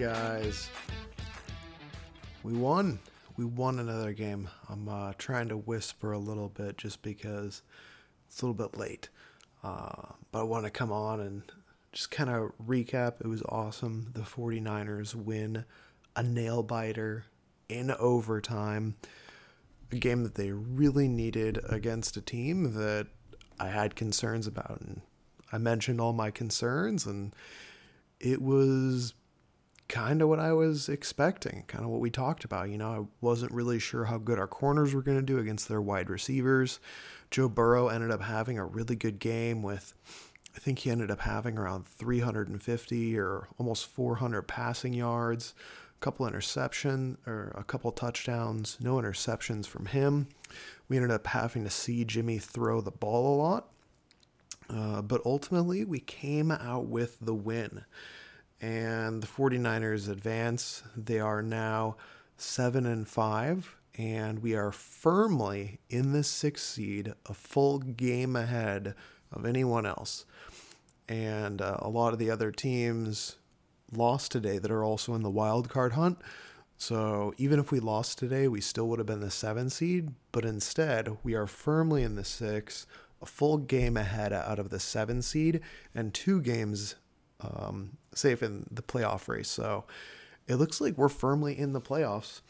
guys. We won. We won another game. I'm uh, trying to whisper a little bit just because it's a little bit late. Uh, but I want to come on and just kind of recap. It was awesome. The 49ers win a nail biter in overtime. A game that they really needed against a team that I had concerns about. And I mentioned all my concerns, and it was kind of what I was expecting, kind of what we talked about. You know, I wasn't really sure how good our corners were going to do against their wide receivers. Joe Burrow ended up having a really good game with, I think he ended up having around 350 or almost 400 passing yards, a couple interception or a couple touchdowns, no interceptions from him. We ended up having to see Jimmy throw the ball a lot. Uh, but ultimately, we came out with the win and the 49ers advance. They are now 7 and 5 and we are firmly in the 6th seed, a full game ahead of anyone else. And uh, a lot of the other teams lost today that are also in the wild card hunt. So even if we lost today, we still would have been the 7 seed, but instead, we are firmly in the 6, a full game ahead out of the 7 seed and two games um, safe in the playoff race. So it looks like we're firmly in the playoffs.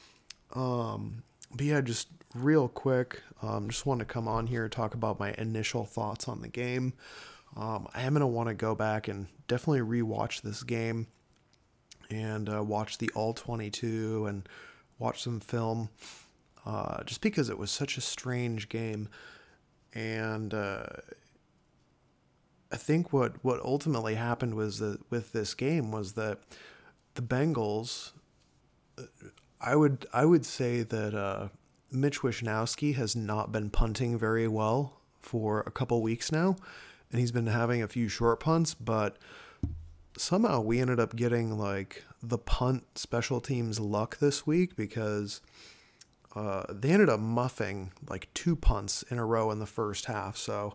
Um, but yeah, just real quick, um, just want to come on here and talk about my initial thoughts on the game. Um, I am to want to go back and definitely rewatch this game and uh, watch the all 22 and watch some film uh, just because it was such a strange game. And uh, I think what what ultimately happened was that with this game was that the Bengals. I would I would say that uh, Mitch Wishnowsky has not been punting very well for a couple weeks now, and he's been having a few short punts, but somehow we ended up getting like the punt special teams luck this week because uh, they ended up muffing like two punts in a row in the first half. So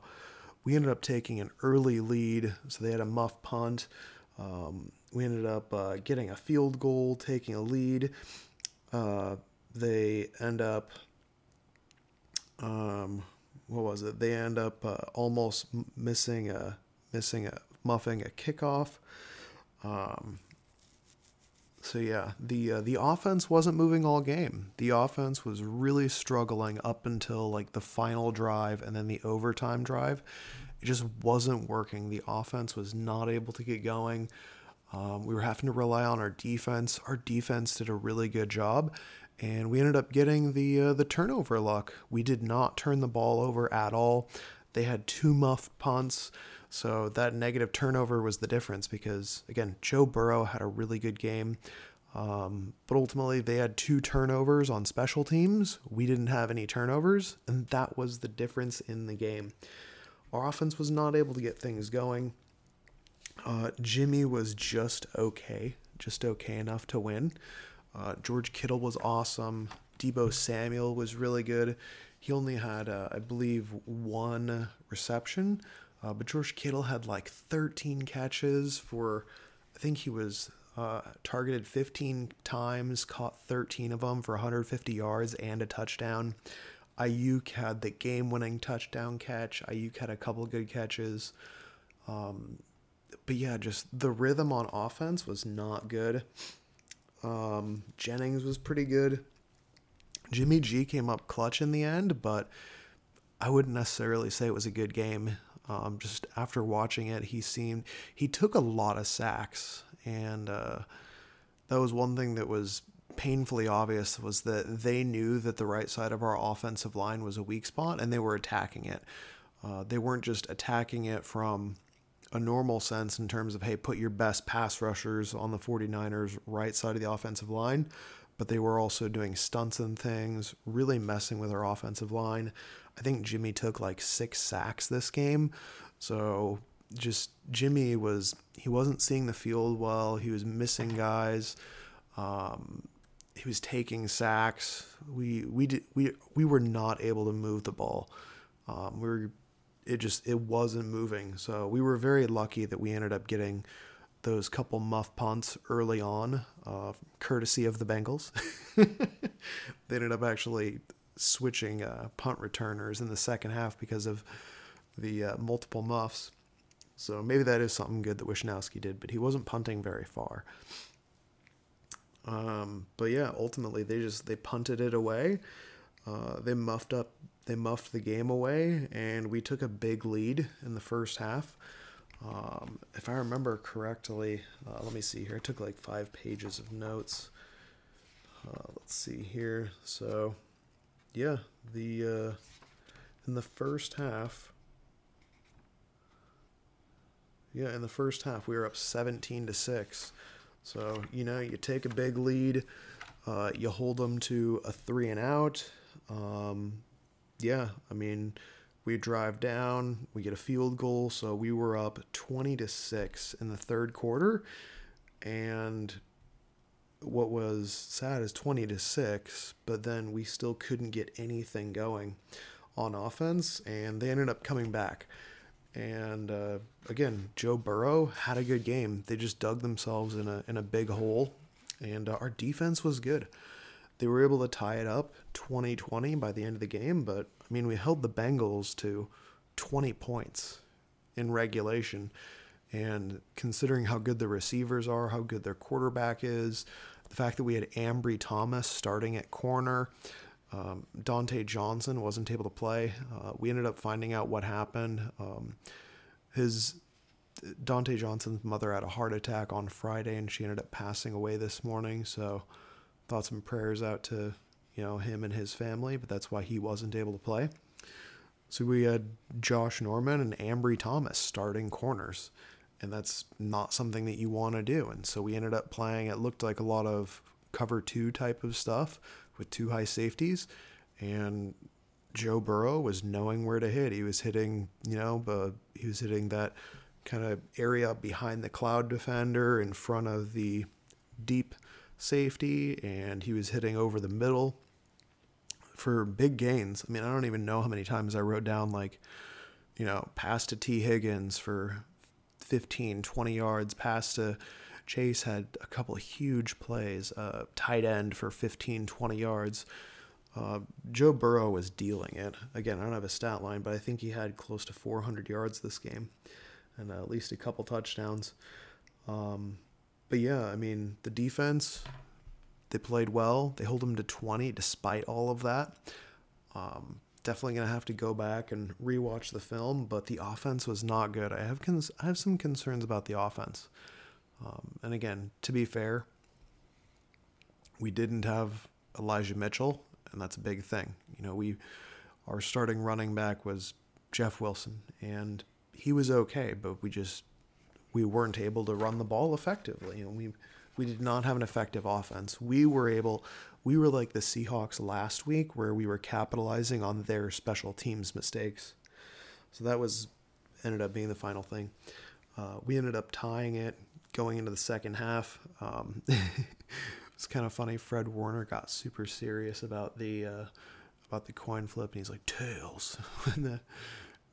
we ended up taking an early lead, so they had a muff punt. Um, we ended up uh, getting a field goal, taking a lead. Uh, they end up, um, what was it? They end up uh, almost missing a missing a muffing a kickoff. Um, so yeah, the uh, the offense wasn't moving all game. The offense was really struggling up until like the final drive and then the overtime drive. It just wasn't working. The offense was not able to get going. Um, we were having to rely on our defense. Our defense did a really good job, and we ended up getting the uh, the turnover luck. We did not turn the ball over at all. They had two muffed punts. So that negative turnover was the difference because, again, Joe Burrow had a really good game. Um, but ultimately, they had two turnovers on special teams. We didn't have any turnovers, and that was the difference in the game. Our offense was not able to get things going. Uh, Jimmy was just okay, just okay enough to win. Uh, George Kittle was awesome. Deebo Samuel was really good. He only had, uh, I believe, one reception, uh, but George Kittle had like 13 catches for, I think he was uh, targeted 15 times, caught 13 of them for 150 yards and a touchdown. Aiyuk had the game-winning touchdown catch. Aiyuk had a couple good catches. Um, but yeah, just the rhythm on offense was not good. Um, Jennings was pretty good. Jimmy G came up clutch in the end, but I wouldn't necessarily say it was a good game. Um, just after watching it, he seemed he took a lot of sacks, and uh, that was one thing that was painfully obvious was that they knew that the right side of our offensive line was a weak spot, and they were attacking it. Uh, they weren't just attacking it from a normal sense in terms of hey, put your best pass rushers on the 49ers right side of the offensive line, but they were also doing stunts and things, really messing with our offensive line. I think Jimmy took like six sacks this game. So just Jimmy was he wasn't seeing the field well. He was missing guys. Um, he was taking sacks. We we did we we were not able to move the ball. Um, we were it just it wasn't moving. So we were very lucky that we ended up getting those couple muff punts early on, uh, courtesy of the Bengals. they ended up actually switching uh, punt returners in the second half because of the uh, multiple muffs. So maybe that is something good that Wishnowsky did, but he wasn't punting very far. Um, but yeah, ultimately they just they punted it away. Uh, they muffed up, they muffed the game away, and we took a big lead in the first half. Um, if I remember correctly, uh, let me see here. I took like five pages of notes. Uh, let's see here. So, yeah, the uh, in the first half, yeah, in the first half we were up seventeen to six. So you know, you take a big lead, uh, you hold them to a three and out. Um, yeah, I mean, we drive down, we get a field goal, so we were up twenty to six in the third quarter, and what was sad is 20 to 6 but then we still couldn't get anything going on offense and they ended up coming back and uh, again, Joe Burrow had a good game. They just dug themselves in a in a big hole, and uh, our defense was good. They were able to tie it up 20-20 by the end of the game, but I mean, we held the Bengals to 20 points in regulation. And considering how good the receivers are, how good their quarterback is, the fact that we had Ambry Thomas starting at corner, um, Dontae Johnson wasn't able to play. Uh, we ended up finding out what happened. Um, his Dontae Johnson's mother had a heart attack on Friday, and she ended up passing away this morning. So, thoughts and prayers out to you know him and his family. But that's why he wasn't able to play. So we had Josh Norman and Ambry Thomas starting corners, and that's not something that you want to do. And so we ended up playing. It looked like a lot of cover two type of stuff with two high safeties, and Joe Burrow was knowing where to hit. He was hitting, you know, uh, he was hitting that kind of area behind the cloud defender in front of the deep safety, and he was hitting over the middle for big gains. I mean, I don't even know how many times I wrote down like, you know, pass to Tee Higgins for 15, 20 yards, pass to Chase had a couple huge plays, uh, tight end for 15, 20 yards. Uh, Joe Burrow was dealing it. Again, I don't have a stat line, but I think he had close to 400 yards this game and uh, at least a couple touchdowns. Um, but yeah, I mean, the defense, they played well. They hold them to 20 despite all of that. Um, definitely going to have to go back and rewatch the film, but the offense was not good. I have cons- I have some concerns about the offense. Um, and again, to be fair, we didn't have Elijah Mitchell, and that's a big thing. You know, we our starting running back was Jeff Wilson, and he was okay, but we just we weren't able to run the ball effectively, and we we did not have an effective offense. We were able, we were like the Seahawks last week, where we were capitalizing on their special teams mistakes. So that was ended up being the final thing. Uh, we ended up tying it going into the second half. Um, it's kind of funny. Fred Warner got super serious about the uh, about the coin flip, and he's like tails. when the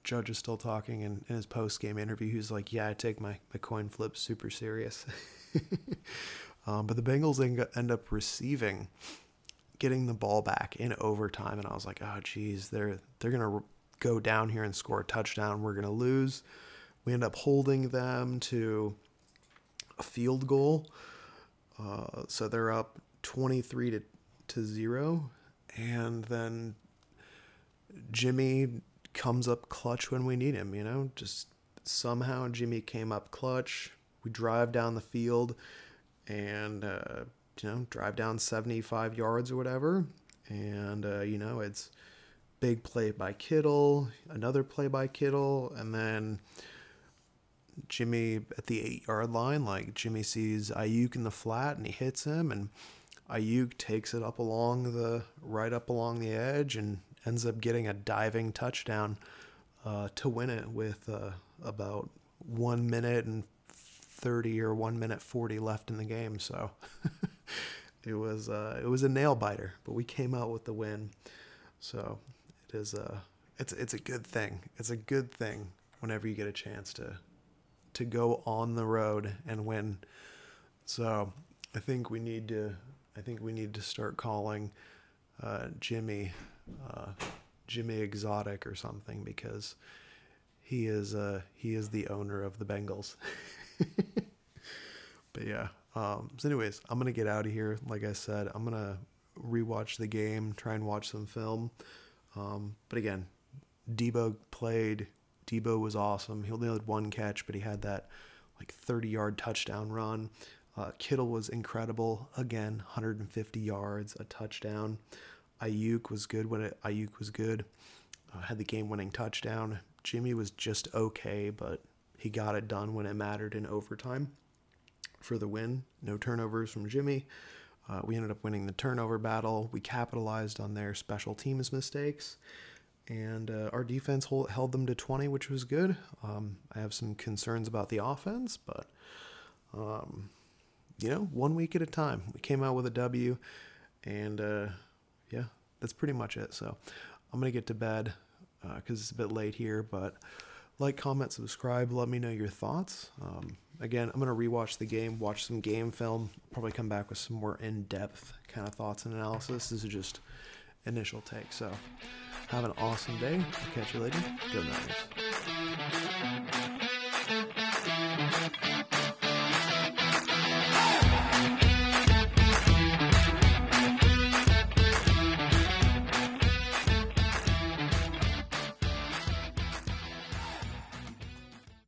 judge is still talking, and in his post game interview, he's like, "Yeah, I take my my coin flip super serious." um, but the Bengals end up receiving, getting the ball back in overtime, and I was like, "Oh, geez, they're they're gonna go down here and score a touchdown. We're gonna lose." We end up holding them to a field goal. Uh, so they're up 23 to, to 0. And then Jimmy comes up clutch when we need him, you know? Just somehow Jimmy came up clutch. We drive down the field and, uh, you know, drive down 75 yards or whatever. And, uh, you know, it's big play by Kittle, another play by Kittle, and then Jimmy at the eight yard line. Like Jimmy sees Aiyuk in the flat and he hits him, and Aiyuk takes it up along the right up along the edge and ends up getting a diving touchdown uh, to win it with uh, about one minute and 30 or one minute 40 left in the game. So it was uh, it was a nail biter, but we came out with the win. So it is a it's it's a good thing. It's a good thing whenever you get a chance to to go on the road and win. So I think we need to I think we need to start calling uh, Jimmy uh, Jimmy Exotic or something because he is uh, he is the owner of the Bengals. but yeah. Um, so, anyways, I'm gonna get out of here. Like I said, I'm gonna rewatch the game, try and watch some film. Um, but again, Deebo played. Deebo was awesome. He only had one catch, but he had that like 30 yard touchdown run. Uh, Kittle was incredible. Again, 150 yards, a touchdown. Aiyuk was good when it, Aiyuk was good. Uh, had the game winning touchdown. Jimmy was just okay, but he got it done when it mattered in overtime for the win. No turnovers from Jimmy. Uh, we ended up winning the turnover battle. We capitalized on their special teams mistakes, and uh, our defense hold, held them to 20, which was good. Um, I have some concerns about the offense, but um, you know, one week at a time. We came out with a W, and uh, yeah, that's pretty much it. So I'm gonna get to bed because uh, it's a bit late here, but like, comment, subscribe. Let me know your thoughts. Um, again, I'm gonna rewatch the game, watch some game film, probably come back with some more in-depth kind of thoughts and analysis. This is just initial take. So, have an awesome day. I'll catch you later. Go Niners.